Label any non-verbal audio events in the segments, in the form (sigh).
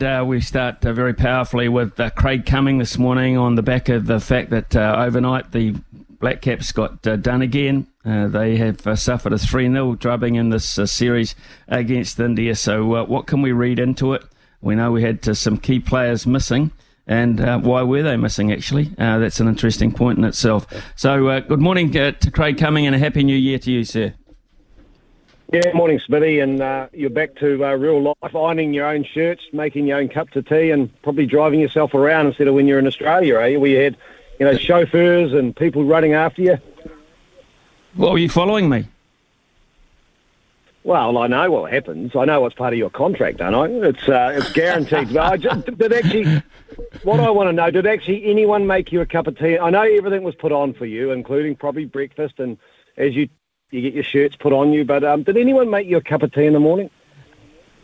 Uh, we start uh, very powerfully with uh, Craig Cumming this morning on the back of the fact that uh, overnight the Black Caps got uh, done again. Uh, they have suffered a 3 0 drubbing in this series against India. So, what can we read into it? We know we had some key players missing. And why were they missing, actually? that's an interesting point in itself. So, good morning to Craig Cumming and a happy new year to you, sir. Yeah, morning, Smithy, and uh, you're back to uh, real life, ironing your own shirts, making your own cups of tea, and probably driving yourself around instead of when you're in Australia, eh? Where you had, you know, chauffeurs and people running after you. What are you following me? Well, I know what happens. I know what's part of your contract, don't I? It's uh, it's guaranteed. but I just, did actually, what I want to know, did actually anyone make you a cup of tea? I know everything was put on for you, including probably breakfast, and as you you get your shirts put on you. But um, did anyone make you a cup of tea in the morning?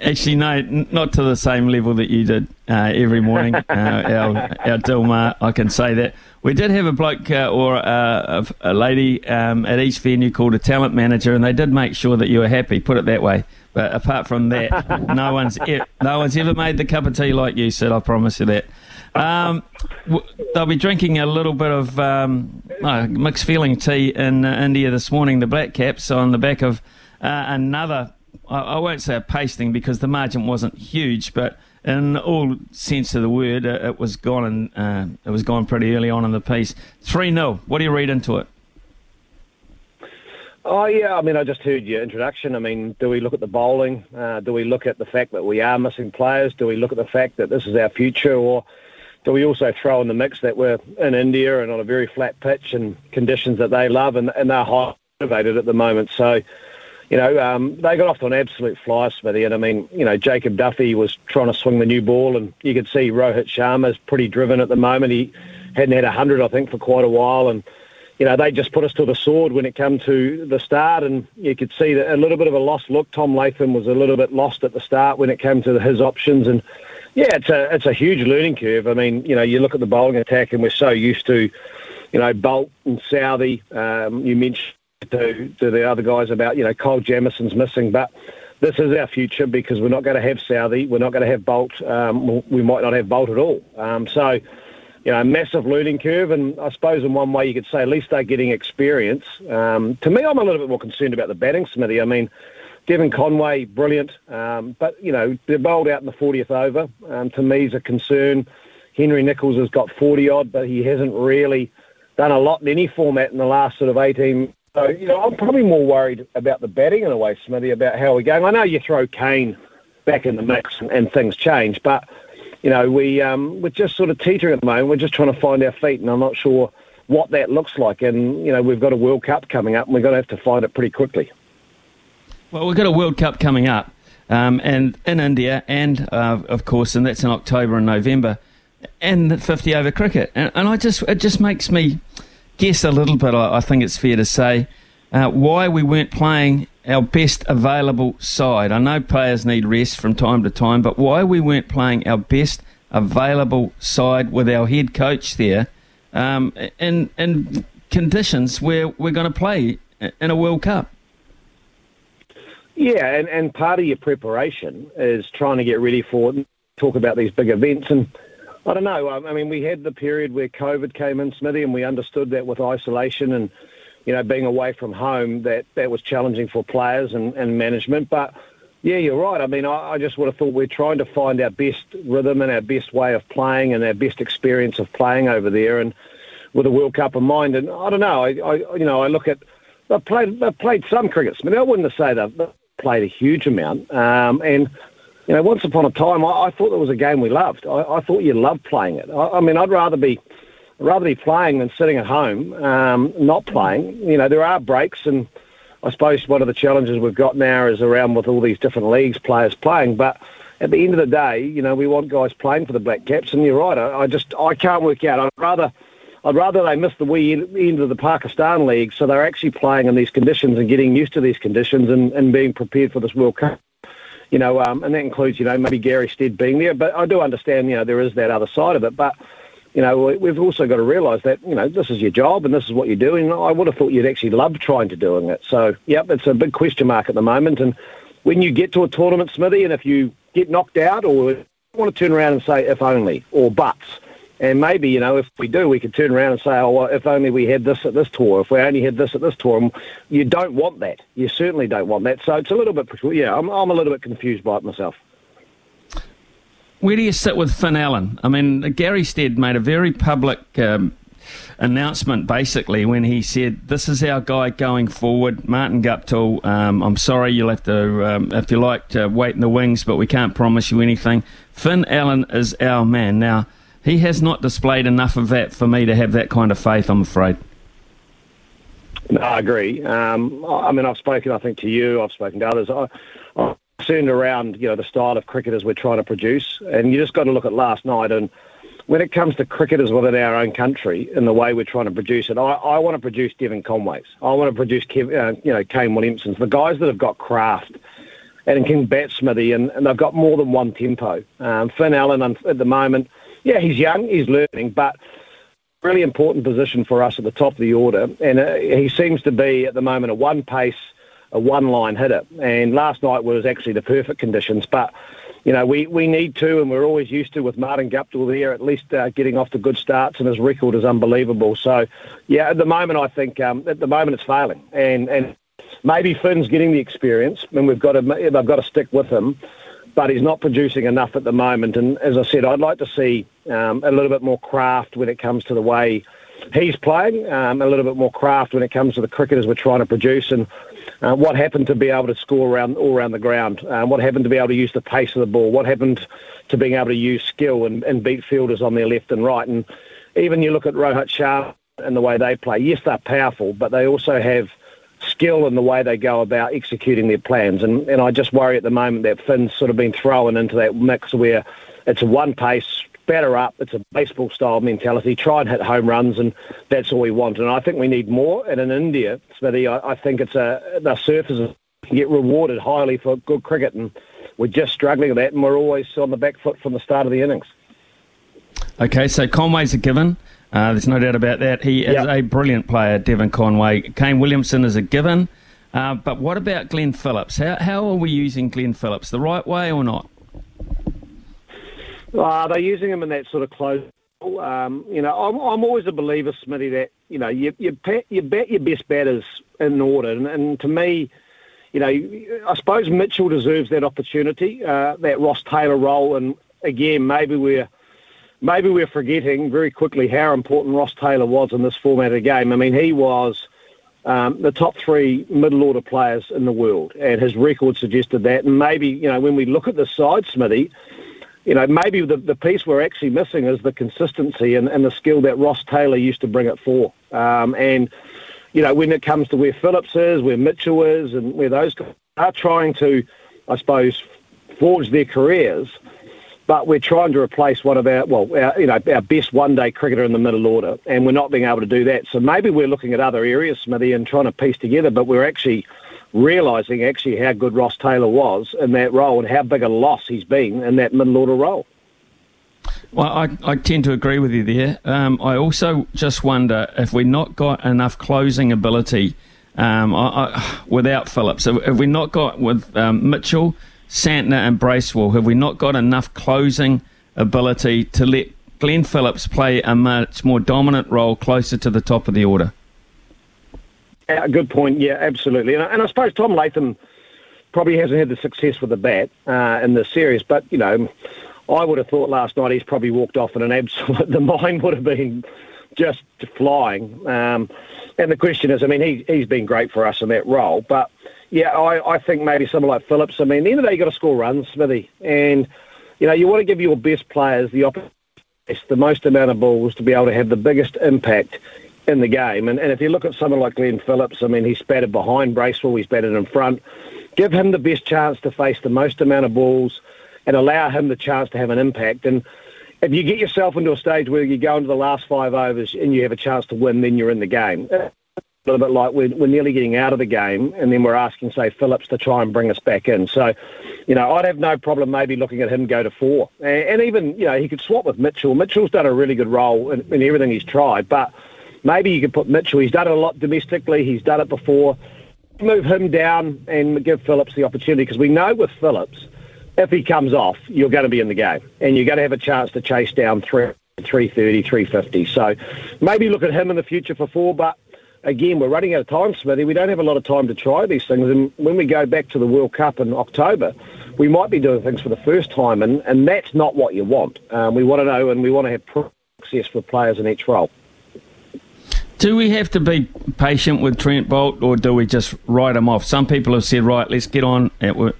Actually, no, not to the same level that you did uh, every morning, (laughs) uh, our, our Dilmah, I can say that. We did have a bloke uh, or uh, a, a, lady um, at each venue called a talent manager, and they did make sure that you were happy, put it that way. But apart from that, (laughs) no one's e- no one's ever made the cup of tea like you, said. I promise you that. Um, they'll be drinking a little bit of um, oh, mixed feeling tea in uh, India this morning. The Black Caps on the back of uh, another. I, I, won't say a pasting because the margin wasn't huge, but in all sense of the word, uh, it was gone and uh, it was gone pretty early on in the piece. Three 0 What do you read into it? Oh yeah, I mean, I just heard your introduction. I mean, do we look at the bowling? Uh, do we look at the fact that we are missing players? Do we look at the fact that this is our future, or do we also throw in the mix that we're in India and on a very flat pitch and conditions that they love and, and they're high motivated at the moment. So, you know, um, they got off to an absolute fly, Smithy. And I mean, you know, Jacob Duffy was trying to swing the new ball, and you could see Rohit Sharma's pretty driven at the moment. He hadn't had a hundred, I think, for quite a while, and you know, they just put us to the sword when it came to the start, and you could see that a little bit of a lost look. Tom Latham was a little bit lost at the start when it came to his options, and yeah, it's a it's a huge learning curve. I mean, you know, you look at the bowling attack, and we're so used to, you know, Boult and Southee. Um, you mentioned to, to the other guys about, you know, Kyle Jamieson's missing, but this is our future because we're not going to have Southee, we're not going to have Boult, um, we might not have Boult at all. Um, so, you know, massive learning curve, and I suppose in one way you could say at least they're getting experience. Um, to me, I'm a little bit more concerned about the batting, Smithy. I mean, Devon Conway, brilliant. Um, but, you know, they're bowled out in the 40th over. Um, to me, is a concern. Henry Nicholls has got 40 odd, but he hasn't really done a lot in any format in the last sort of 18. So, you know, I'm probably more worried about the batting in a way, Smithy, about how we're going. I know you throw Kane back in the mix and, and things change, but, you know, we, um, we're just sort of teetering at the moment. We're just trying to find our feet, and I'm not sure what that looks like. And, you know, we've got a World Cup coming up, and we're going to have to find it pretty quickly. Well, we've got a World Cup coming up, um, and in India, and uh, of course, and that's in October and November, and the 50 over cricket, and, and I just it just makes me guess a little bit. I, I think it's fair to say uh, why we weren't playing our best available side. I know players need rest from time to time, but why we weren't playing our best available side with our head coach there um, in in conditions where we're going to play in a World Cup. Yeah, and, and part of your preparation is trying to get ready for talk about these big events. And I don't know. Um, I mean, we had the period where COVID came in, Smithy, and we understood that with isolation and you know being away from home, that that was challenging for players and, and management. But yeah, you're right. I mean, I, I just would have thought we're trying to find our best rhythm and our best way of playing and our best experience of playing over there, and with a World Cup in mind. And I don't know. I, I you know I look at. I've played, I've played some cricket, Smithy. I wouldn't say that played a huge amount. Um, and, you know, once upon a time, I, I thought it was a game we loved. I, I thought you loved playing it. I, I, mean, I'd rather be rather be playing than sitting at home, um, not playing. You know, there are breaks, and I suppose one of the challenges we've got now is around with all these different leagues, players playing. But at the end of the day, you know, we want guys playing for the Black Caps, and you're right. I, I just I can't work out. I'd rather I'd rather they miss the wee end of the Pakistan League so they're actually playing in these conditions and getting used to these conditions and, and being prepared for this World Cup. You know, um, and that includes, you know, maybe Gary Stead being there. But I do understand, you know, there is that other side of it. But, you know, we've also got to realise that, you know, this is your job and this is what you're doing. I would have thought you'd actually love trying to doing it. So, yep, it's a big question mark at the moment. And when you get to a tournament, Smithy, and if you get knocked out or want to turn around and say if only or buts. And maybe, you know, if we do, we could turn around and say, oh, well, if only we had this at this tour, if we only had this at this tour. And you don't want that. You certainly don't want that. So it's a little bit, yeah, I'm, I'm a little bit confused by it myself. Where do you sit with Finn Allen? I mean, Gary Stead made a very public um, announcement basically when he said, "This is our guy going forward." Martin Guptill, um, I'm sorry, you'll have to, um, if you like, to wait in the wings, but we can't promise you anything. Finn Allen is our man. Now, he has not displayed enough of that for me to have that kind of faith. I'm afraid. No, I agree. Um, I mean, I've spoken, I think, to you. I've spoken to others. I, I'm concerned around, you know, the style of cricketers we're trying to produce, and you just got to look at last night. And when it comes to cricketers within our own country and the way we're trying to produce it, I, I want to produce Devon Conways. I want to produce, Kev, uh, you know, Kane Williamsons, the guys that have got craft and can bat Smithy, and, and they've got more than one tempo. Um, Finn Allen, at the moment, yeah, he's young, he's learning, but really important position for us at the top of the order, and uh, he seems to be at the moment a one pace a one line hitter. And last night was actually the perfect conditions. But, you know, we, we need to, and we're always used to with Martin Guptill there, at least uh, getting off to good starts, and his record is unbelievable. So, yeah, at the moment, I think um, at the moment it's failing. And, and maybe Finn's getting the experience, and we've got to, they've got to stick with him. But he's not producing enough at the moment. And as I said, I'd like to see um, a little bit more craft when it comes to the way he's playing, um, a little bit more craft when it comes to the cricketers we're trying to produce. And uh, what happened to be able to score around all around the ground? Um, what happened to be able to use the pace of the ball? What happened to being able to use skill and, and beat fielders on their left and right? And even you look at Rohit Sharma and the way they play. Yes, they're powerful, but they also have skill in the way they go about executing their plans. And, and I just worry at the moment that Finn's sort of been thrown into that mix where it's a one pace, batter up. It's a baseball style mentality. Try and hit home runs, and that's all we want. And I think we need more. And in India, Smithy, I, I think it's a the surfaces get rewarded highly for good cricket, and we're just struggling with that, and we're always on the back foot from the start of the innings. Okay, so Conway's a given. Uh, there's no doubt about that. He is yep. a brilliant player, Devon Conway. Kane Williamson is a given. Uh, but what about Glenn Phillips? How, how are we using Glenn Phillips? The right way or not? Uh, they're using him in that sort of close. Um, you know, I'm, I'm always a believer, Smithy, that you know you you, bet, you bet your best batters in order, and, and to me, you know, I suppose Mitchell deserves that opportunity, uh, that Ross Taylor role, and again, maybe we're maybe we're forgetting very quickly how important Ross Taylor was in this format of game. I mean, he was. Um, the top three middle order players in the world, and his record suggested that. And maybe, you know, when we look at the side, Smithy, you know, maybe the, the piece we're actually missing is the consistency and, and the skill that Ross Taylor used to bring it for. Um, and, you know, when it comes to where Phillips is, where Mitchell is, and where those guys are trying to, I suppose, forge their careers, but we're trying to replace one of our, well, our, you know, our best one-day cricketer in the middle order, and we're not being able to do that. So maybe we're looking at other areas, Smithy, and trying to piece together, but we're actually – realising actually how good Ross Taylor was in that role and how big a loss he's been in that middle order role. Well, I, I tend to agree with you there. Um, I also just wonder if we've not got enough closing ability um, I, I, without Phillips. Have we not got with um, Mitchell, Santner, and Bracewell? Have we not got enough closing ability to let Glenn Phillips play a much more dominant role closer to the top of the order? A good point. Yeah, absolutely. And, and I suppose Tom Latham probably hasn't had the success with the bat uh, in the series, but you know, I would have thought last night he's probably walked off in an absolute. (laughs) The mind would have been just flying. Um, and the question is, I mean, he he's been great for us in that role, but yeah, I, I think maybe someone like Phillips. I mean, at the end of the day, you got to score runs, Smithy, and you know, you want to give your best players the opportunity, the most amount of balls to be able to have the biggest impact in the game. And, and if you look at someone like Glenn Phillips, I mean, he's batted behind Bracewell, he's batted in front. Give him the best chance to face the most amount of balls and allow him the chance to have an impact. And if you get yourself into a stage where you go into the last five overs and you have a chance to win, then you're in the game. A little bit like we're, we're nearly getting out of the game, and then we're asking, say, Phillips to try and bring us back in. So, you know, I'd have no problem maybe looking at him go to four. And, and even, you know, he could swap with Mitchell. Mitchell's done a really good role in, in everything he's tried, but maybe you could put Mitchell. He's done it a lot domestically. He's done it before. Move him down and give Phillips the opportunity because we know with Phillips, if he comes off, you're going to be in the game, and you're going to have a chance to chase down three, 330, 350. So maybe look at him in the future for four, but again, we're running out of time, Smithy. We don't have a lot of time to try these things. And when we go back to the World Cup in October, we might be doing things for the first time, and, and that's not what you want. Um, we want to know and we want to have access for players in each role. Do we have to be patient with Trent Boult, or do we just write him off? Some people have said, right, let's get on.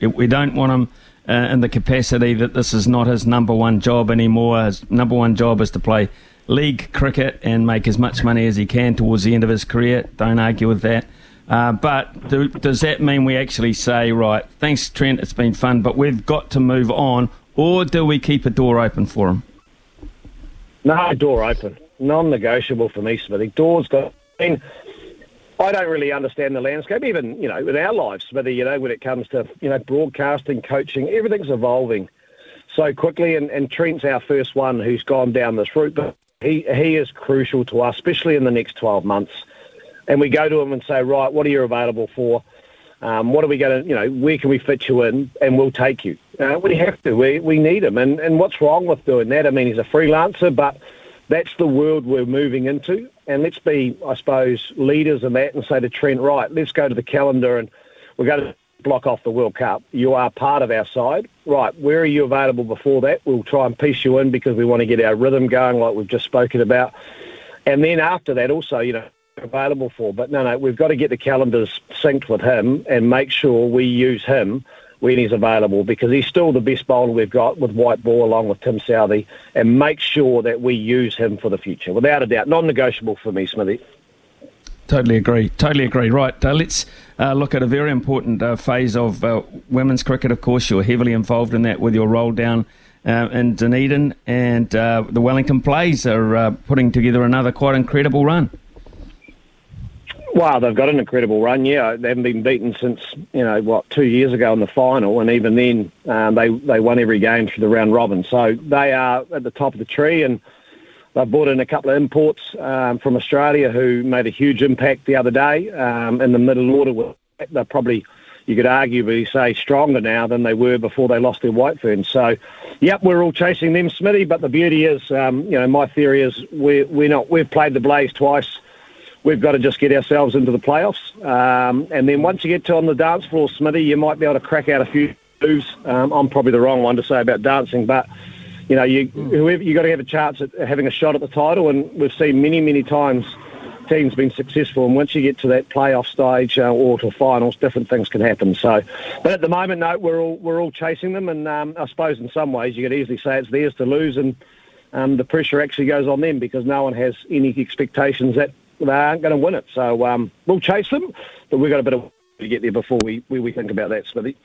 We don't want him uh, in the capacity that this is not his number one job anymore. His number one job is to play league cricket and make as much money as he can towards the end of his career. Don't argue with that. Uh, but do, does that mean we actually say, right, thanks, Trent, it's been fun, but we've got to move on, or do we keep a door open for him? No, door open. Non negotiable for me, Smithy. Door's got. I mean, I don't really understand the landscape, even, you know, in our lives, Smithy, you know, when it comes to, you know, broadcasting, coaching, everything's evolving so quickly, and, and Trent's our first one who's gone down this route, but he, he is crucial to us, especially in the next 12 months and we go to him and say, right, what are you available for? Um, what are we going to, you know, where can we fit you in? And we'll take you. Uh, we have to. We, we need him. And, and what's wrong with doing that? I mean, he's a freelancer, but that's the world we're moving into. And let's be, I suppose, leaders in that and say to Trent, right, let's go to the calendar and we're going to block off the World Cup. You are part of our side. Right, where are you available before that? We'll try and piece you in because we want to get our rhythm going like we've just spoken about. And then after that also, you know, available for. But no, no, we've got to get the calendars synced with him and make sure we use him when he's available because he's still the best bowler we've got with white ball along with Tim Southee and make sure that we use him for the future. Without a doubt, non-negotiable for me, Smithy. Totally agree. Totally agree. Right, uh, let's uh, look at a very important uh, phase of uh, women's cricket. Of course, you're heavily involved in that with your role down uh, in Dunedin, and uh, the Wellington Blaze are putting together another quite incredible run. Wow, they've got an incredible run. Yeah, they haven't been beaten since you know what two years ago in the final, and even then um, they they won every game through the round robin. So they are at the top of the tree, and they've brought in a couple of imports um, from Australia who made a huge impact the other day um, in the middle order. They're probably you could arguably say stronger now than they were before they lost their white ferns. So, yep, we're all chasing them, Smithy. But the beauty is, um, you know, my theory is we're we're not we've played the Blaze twice we've got to just get ourselves into the playoffs. Um, and then once you get to on the dance floor, Smithy, you might be able to crack out a few moves. Um, I'm probably the wrong one to say about dancing, but you know, you whoever you got to have a chance at having a shot at the title. And we've seen many, many times teams been successful. And once you get to that playoff stage uh, or to finals, different things can happen. So, but at the moment, no, we're all we're all chasing them. And um, I suppose in some ways you could easily say it's theirs to lose and. Um, the pressure actually goes on them because no one has any expectations that they aren't going to win it. So um, we'll chase them, but we've got a bit of to get there before we, we, we think about that, Smithy.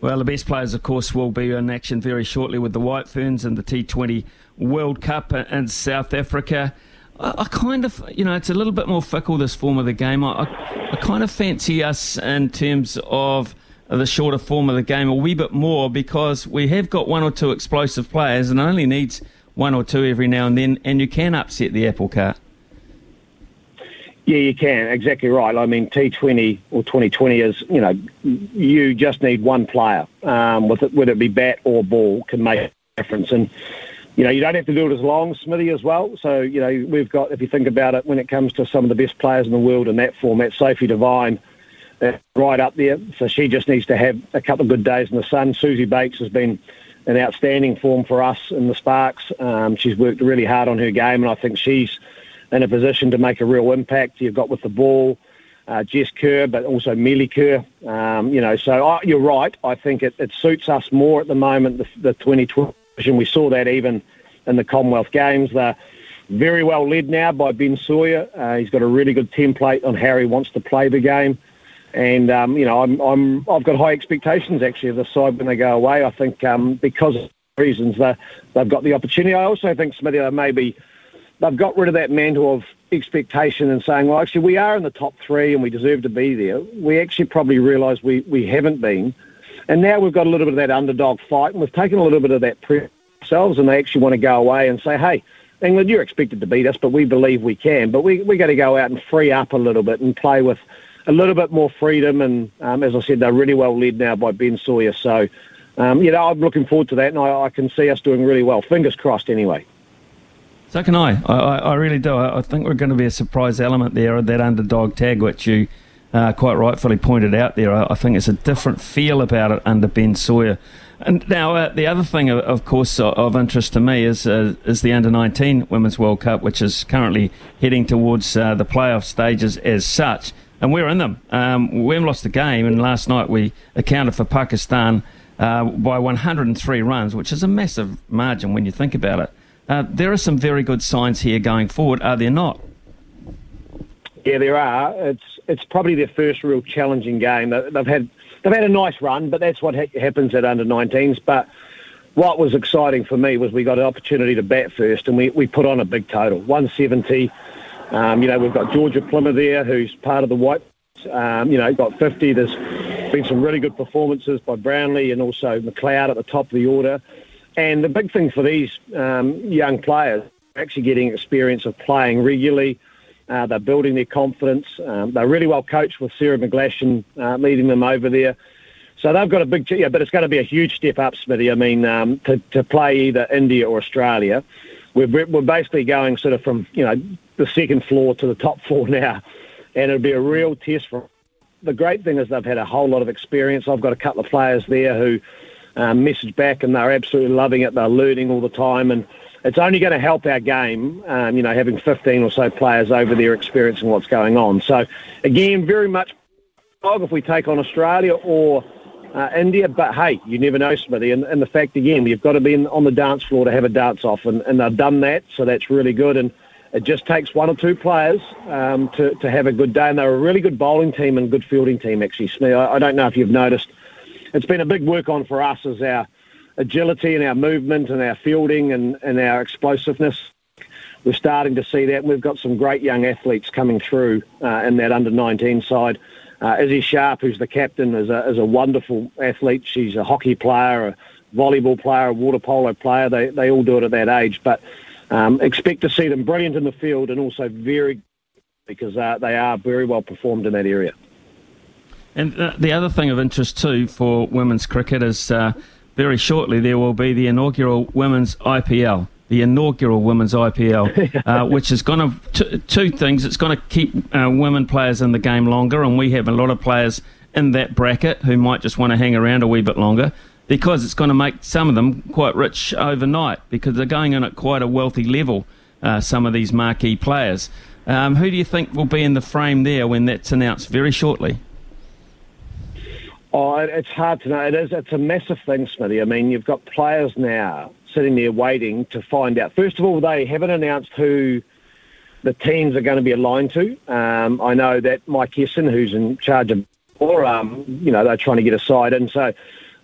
Well, the best players, of course, will be in action very shortly with the White Ferns and the T20 World Cup in South Africa. I, I, kind of, you know, it's a little bit more fickle, this form of the game. I, I, I kind of fancy us in terms of the shorter form of the game a wee bit more because we have got one or two explosive players and only needs one or two every now and then, and you can upset the apple cart. Yeah, you can. Exactly right. I mean, T20 or 2020 is, you know, you just need one player, um, with it, whether it be bat or ball, can make a difference. And, you know, you don't have to do it as long, Smithy, as well. So, you know, we've got, if you think about it, when it comes to some of the best players in the world in that format, Sophie Devine, uh, right up there. So she just needs to have a couple of good days in the sun. Suzie Bates has been an outstanding form for us in the Sparks. Um, she's worked really hard on her game, and I think she's in a position to make a real impact. You've got with the ball, uh, Jess Kerr, but also Melie Kerr. Um, you know, so uh, you're right. I think it, it suits us more at the moment, the, the 2012 and we saw that even in the Commonwealth Games. They're very well led now by Ben Sawyer. Uh, he's got a really good template on how he wants to play the game. And um, you know, I'm, I'm I've got high expectations actually of the side when they go away. I think um, because of reasons they've got the opportunity. I also think Smithy they maybe they've got rid of that mantle of expectation and saying, well, actually, we are in the top three and we deserve to be there. We actually probably realise we, we haven't been. And now we've got a little bit of that underdog fight and we've taken a little bit of that pressure ourselves and they actually want to go away and say, hey, England, you're expected to beat us, but we believe we can. But we we got to go out and free up a little bit and play with a little bit more freedom. And um, as I said, they're really well led now by Ben Sawyer. So um, you know, I'm looking forward to that, and I, I, can see us doing really well. Fingers crossed, anyway. So can I. I, I really do. I, I think we're going to be a surprise element there that underdog tag, which you uh, quite rightfully pointed out there. I, I, think it's a different feel about it under Ben Sawyer. And now, uh, the other thing, of, course, of, interest to me is uh, is the under 19 Women's World Cup, which is currently heading towards uh, the playoff stages as such. And we're in them. Um, we lost the game, and last night we accounted for Pakistan uh, by 103 runs, which is a massive margin when you think about it. Uh, there are some very good signs here going forward, are there not? Yeah, there are. It's it's probably their first real challenging game. They've had they've had a nice run, but that's what ha- happens at under 19s. But what was exciting for me was we got an opportunity to bat first, and we, we put on a big total, 170. Um, you know, we've got Georgia Plimmer there, who's part of the white. Um, you know, got 50. There's been some really good performances by Brownlee and also McLeod at the top of the order. And the big thing for these um, young players, actually getting experience of playing regularly. Uh, they're building their confidence. Um, they're really well coached with Sarah McGlashan uh, leading them over there. So they've got a big, yeah, but it's going to be a huge step up, Smithy. I mean, um, to, to play either India or Australia, we're, we're basically going sort of from, you know, the second floor to the top (laughs) floor now. And it'll be a real test for the great thing is they've had a whole lot of experience. I've got a couple of players there who um, message back and they're absolutely loving it. They're learning all the time, and it's only going to help our game. Um, you know, having 15 or so players over there experiencing what's going on. So, again, very much if we take on Australia or uh, India, but hey, you never know, Smithy. And, and the fact again, you've got to be in, on the dance floor to have a dance off, and, and they've done that, so that's really good. And it just takes one or two players um, to, to have a good day. And they're a really good bowling team and good fielding team, actually, Smee. I, I don't know if you've noticed. It's been a big work on for us as our agility and our movement and our fielding and, and our explosiveness. We're starting to see that. We've got some great young athletes coming through uh, in that under 19 side. Uh, Izzy Sharp, who's the captain, is a, is a wonderful athlete. She's a hockey player, a volleyball player, a water polo player. They, they all do it at that age. But um, expect to see them brilliant in the field and also very because uh, they are very well performed in that area. And uh, the other thing of interest too for women's cricket is uh, very shortly there will be the inaugural women's IPL. The inaugural women's IPL, (laughs) uh, which is going to two things. It's going to keep uh, women players in the game longer, and we have a lot of players in that bracket who might just want to hang around a wee bit longer because it's going to make some of them quite rich overnight because they're going in at quite a wealthy level, uh, some of these marquee players. Um, who do you think will be in the frame there when that's announced very shortly? Oh, it's hard to know. It is. It's a massive thing, Smithy. I mean, you've got players now sitting there waiting to find out. First of all, they haven't announced who the teams are going to be aligned to. Um, I know that Mike Hesson, who's in charge of, or um, you know, they're trying to get a side in. So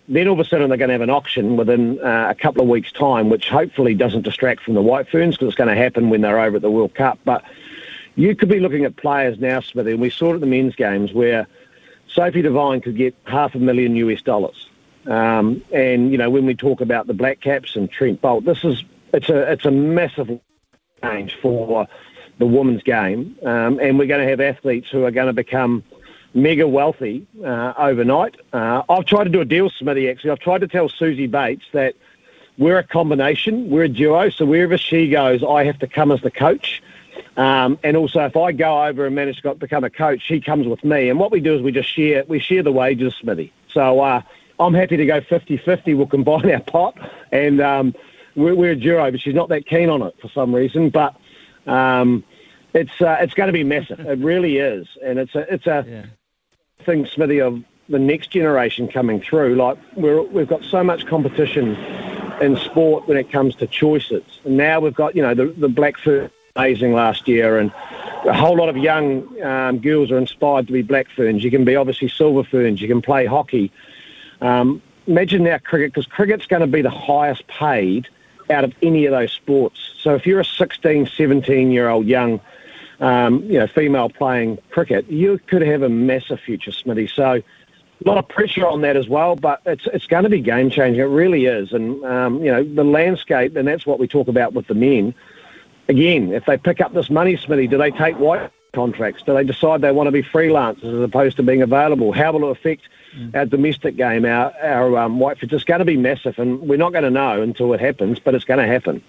then all of a sudden they're going to have an auction within uh, a couple of weeks' time, which hopefully doesn't distract from the White Ferns because it's going to happen when they're over at the World Cup. But you could be looking at players now, Smithy, and we saw it at the men's games where Sophie Devine could get half a million US dollars. Um, and you know when we talk about the Black Caps and Trent Boult, this is it's a it's a massive change for the women's game, um, and we're going to have athletes who are going to become mega wealthy uh, overnight. Uh, I've tried to do a deal, Smithy, actually. I've tried to tell Suzie Bates that we're a combination, we're a duo, so wherever she goes, I have to come as the coach. Um, and also, if I go over and manage to become a coach, she comes with me. And what we do is we just share we share the wages, Smithy. So uh, I'm happy to go 50-50. We'll combine our pot, and um, we're, we're, a duo. But she's not that keen on it for some reason. But um, it's uh, it's going to be massive. It really is, and it's a it's a yeah thing, Smithy, of the next generation coming through. Like we're, we've got so much competition in sport when it comes to choices. And now we've got, you know, the, the Black Fern amazing last year, and a whole lot of young um, girls are inspired to be Black Ferns. You can be obviously Silver Ferns. You can play hockey. Um, imagine now cricket, because cricket's going to be the highest paid out of any of those sports. So if you're a 16, 17 year old young um, you know, female playing cricket, you could have a massive future, Smithy. So a lot of pressure on that as well, but it's it's going to be game changing. It really is, and um, you know the landscape, and that's what we talk about with the men. Again, if they pick up this money, Smithy, do they take white contracts? Do they decide they want to be freelancers as opposed to being available? How will it affect mm. our domestic game, our, our um, Whitefish? It's going to be massive, and we're not going to know until it happens, but it's going to happen.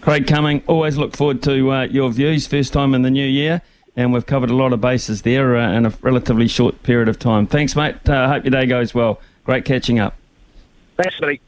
Craig Cumming, always look forward to uh, your views. First time in the new year, and we've covered a lot of bases there uh, in a relatively short period of time. Thanks, mate. I uh, hope your day goes well. Great catching up. Thanks, buddy.